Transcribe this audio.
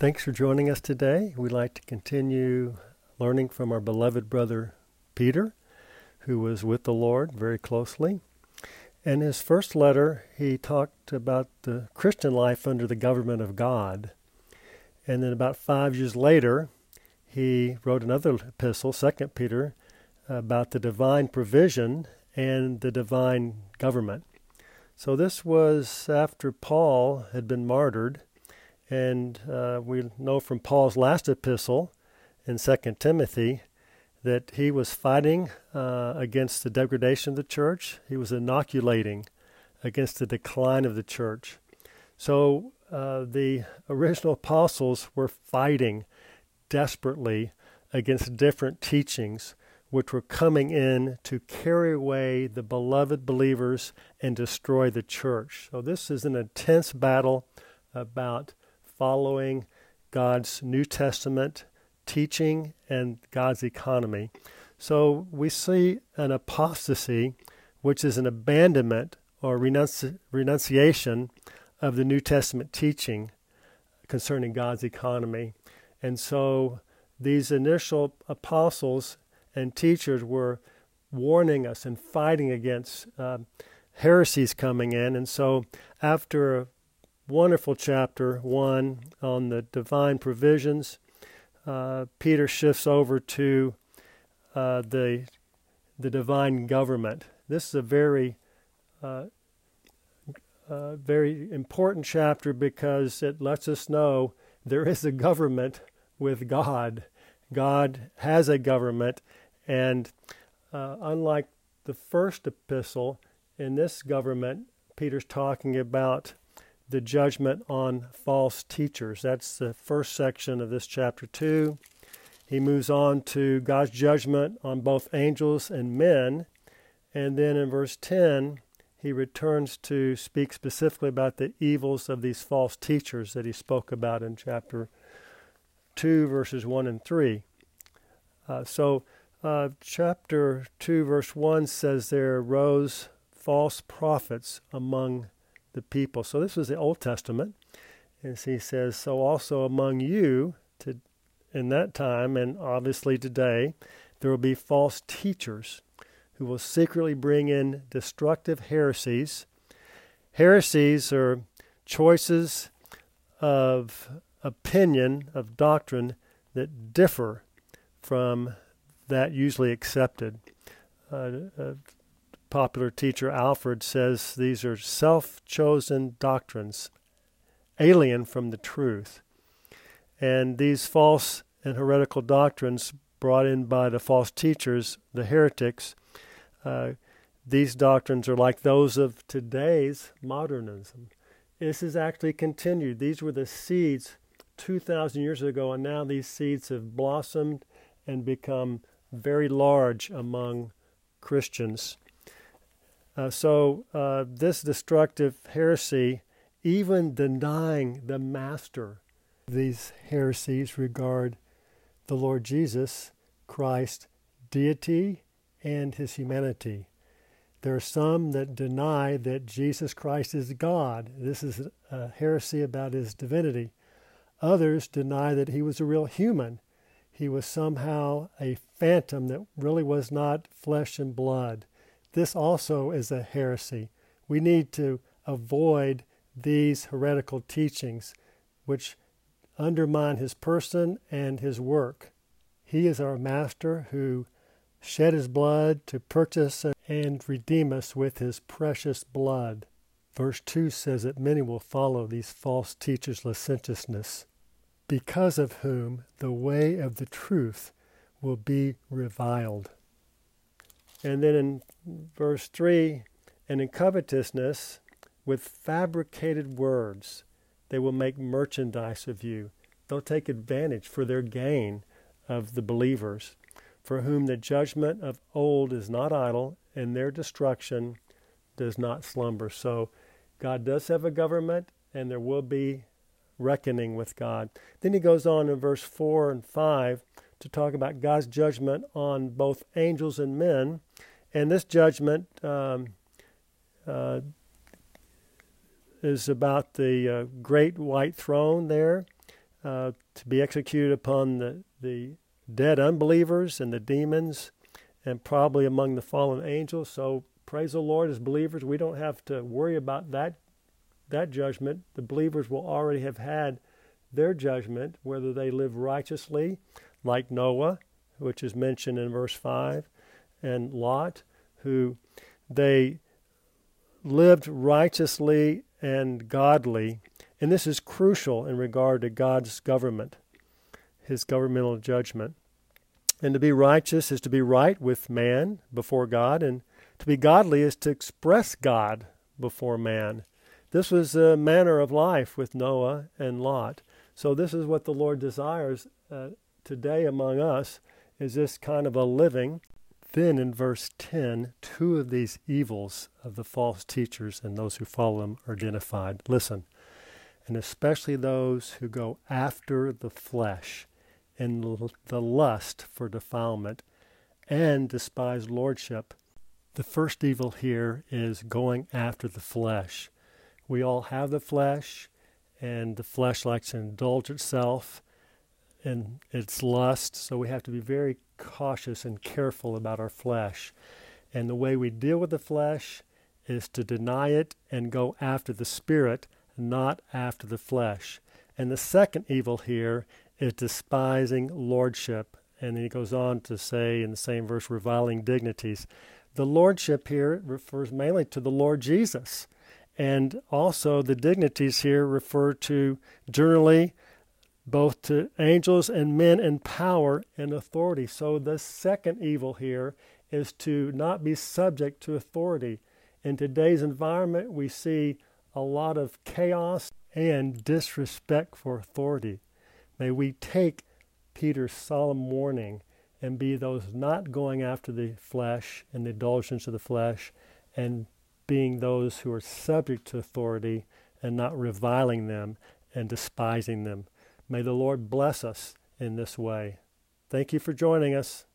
Thanks for joining us today. We'd like to continue learning from our beloved brother Peter, who was with the Lord very closely. In his first letter, he talked about the Christian life under the government of God. And then about five years later, he wrote another epistle, Second Peter, about the divine provision and the divine government. So this was after Paul had been martyred and uh, we know from Paul's last epistle in 2 Timothy that he was fighting uh, against the degradation of the church. He was inoculating against the decline of the church. So uh, the original apostles were fighting desperately against different teachings which were coming in to carry away the beloved believers and destroy the church. So this is an intense battle about following God's New Testament teaching and God's economy. So we see an apostasy, which is an abandonment or renunci- renunciation of the New Testament teaching concerning God's economy. And so these initial apostles and teachers were warning us and fighting against uh, heresies coming in. And so after wonderful chapter one on the divine provisions. Uh, Peter shifts over to uh, the the divine government. This is a very uh, uh, very important chapter because it lets us know there is a government with God. God has a government, and uh, unlike the first epistle, in this government, Peter's talking about the judgment on false teachers. That's the first section of this chapter 2. He moves on to God's judgment on both angels and men. And then in verse 10, he returns to speak specifically about the evils of these false teachers that he spoke about in chapter 2, verses 1 and 3. Uh, so, uh, chapter 2, verse 1 says there arose false prophets among the people. So this was the Old Testament. And he says, So also among you to, in that time, and obviously today, there will be false teachers who will secretly bring in destructive heresies. Heresies are choices of opinion, of doctrine, that differ from that usually accepted. Uh, uh, popular teacher Alford says these are self chosen doctrines, alien from the truth. And these false and heretical doctrines brought in by the false teachers, the heretics, uh, these doctrines are like those of today's modernism. This is actually continued. These were the seeds 2,000 years ago, and now these seeds have blossomed and become very large among Christians. Uh, so uh, this destructive heresy, even denying the master, these heresies regard the Lord Jesus Christ deity and his humanity. There are some that deny that Jesus Christ is God. This is a heresy about his divinity. Others deny that he was a real human. He was somehow a phantom that really was not flesh and blood. This also is a heresy. We need to avoid these heretical teachings which undermine his person and his work. He is our master who shed his blood to purchase and redeem us with his precious blood. Verse 2 says that many will follow these false teachers' licentiousness, because of whom the way of the truth will be reviled. And then in verse 3 and in covetousness, with fabricated words, they will make merchandise of you. They'll take advantage for their gain of the believers, for whom the judgment of old is not idle, and their destruction does not slumber. So God does have a government, and there will be reckoning with God. Then he goes on in verse 4 and 5 to talk about God's judgment on both angels and men. And this judgment um, uh, is about the uh, great white throne there. uh, to be executed upon the, the dead unbelievers and the demons, and probably among the fallen angels. So praise the Lord, as believers, we don't have to worry about that that judgment. The believers will already have had their judgment, whether they live righteously, like Noah, which is mentioned in verse five, and Lot, who they lived righteously and godly. And this is crucial in regard to God's government, his governmental judgment. And to be righteous is to be right with man before God, and to be godly is to express God before man. This was a manner of life with Noah and Lot. So this is what the Lord desires uh, today among us is this kind of a living. Then in verse 10, two of these evils of the false teachers and those who follow them are identified. Listen, and especially those who go after the flesh in the lust for defilement and despise lordship. The first evil here is going after the flesh. We all have the flesh, and the flesh likes to indulge itself in its lust, so we have to be very cautious and careful about our flesh. And the way we deal with the flesh is to deny it and go after the spirit, not after the flesh. And the second evil here is despising lordship. And then he goes on to say in the same verse, reviling dignities. The lordship here refers mainly to the Lord Jesus. And also the dignities here refer to generally both to angels and men in power and authority. So the second evil here is to not be subject to authority. In today's environment, we see a lot of chaos and disrespect for authority. May we take Peter's solemn warning and be those not going after the flesh and the indulgence of the flesh, and being those who are subject to authority and not reviling them and despising them. May the Lord bless us in this way. Thank you for joining us.